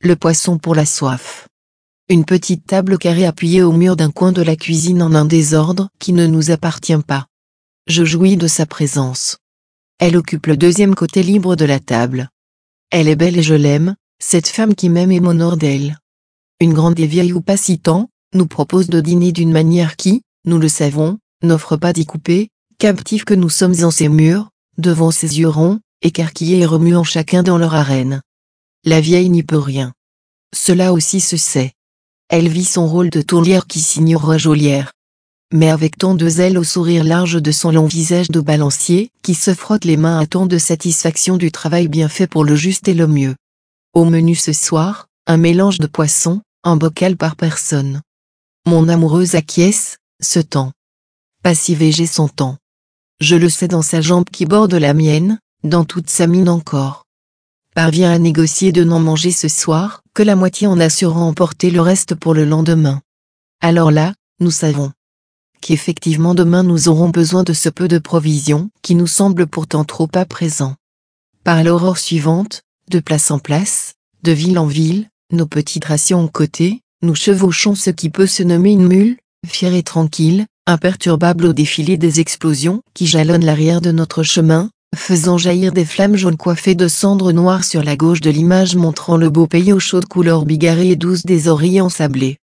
le poisson pour la soif. Une petite table carrée appuyée au mur d'un coin de la cuisine en un désordre qui ne nous appartient pas. Je jouis de sa présence. Elle occupe le deuxième côté libre de la table. Elle est belle et je l'aime, cette femme qui m'aime et m'honore d'elle. Une grande et vieille ou pas si tant, nous propose de dîner d'une manière qui, nous le savons, n'offre pas d'y couper, captifs que nous sommes en ces murs, devant ses yeux ronds, écarquillés et remuant chacun dans leur arène. La vieille n'y peut rien. Cela aussi se sait. Elle vit son rôle de tourlière qui signera geôlière. Mais avec tant de zèle au sourire large de son long visage de balancier, qui se frotte les mains à tant de satisfaction du travail bien fait pour le juste et le mieux. Au menu ce soir, un mélange de poissons, un bocal par personne. Mon amoureuse acquiesce, ce temps. Passive et j'ai son temps. Je le sais dans sa jambe qui borde la mienne, dans toute sa mine encore. Parvient à négocier de n'en manger ce soir, que la moitié en assurant emporter le reste pour le lendemain. Alors là, nous savons qu'effectivement demain nous aurons besoin de ce peu de provisions, qui nous semble pourtant trop à présent. Par l'aurore suivante, de place en place, de ville en ville, nos petites rations en côté, nous chevauchons ce qui peut se nommer une mule, fière et tranquille, imperturbable au défilé des explosions qui jalonnent l'arrière de notre chemin, faisant jaillir des flammes jaunes coiffées de cendres noires sur la gauche de l'image montrant le beau pays aux chaudes couleurs bigarrées et douces des oreillers ensablés.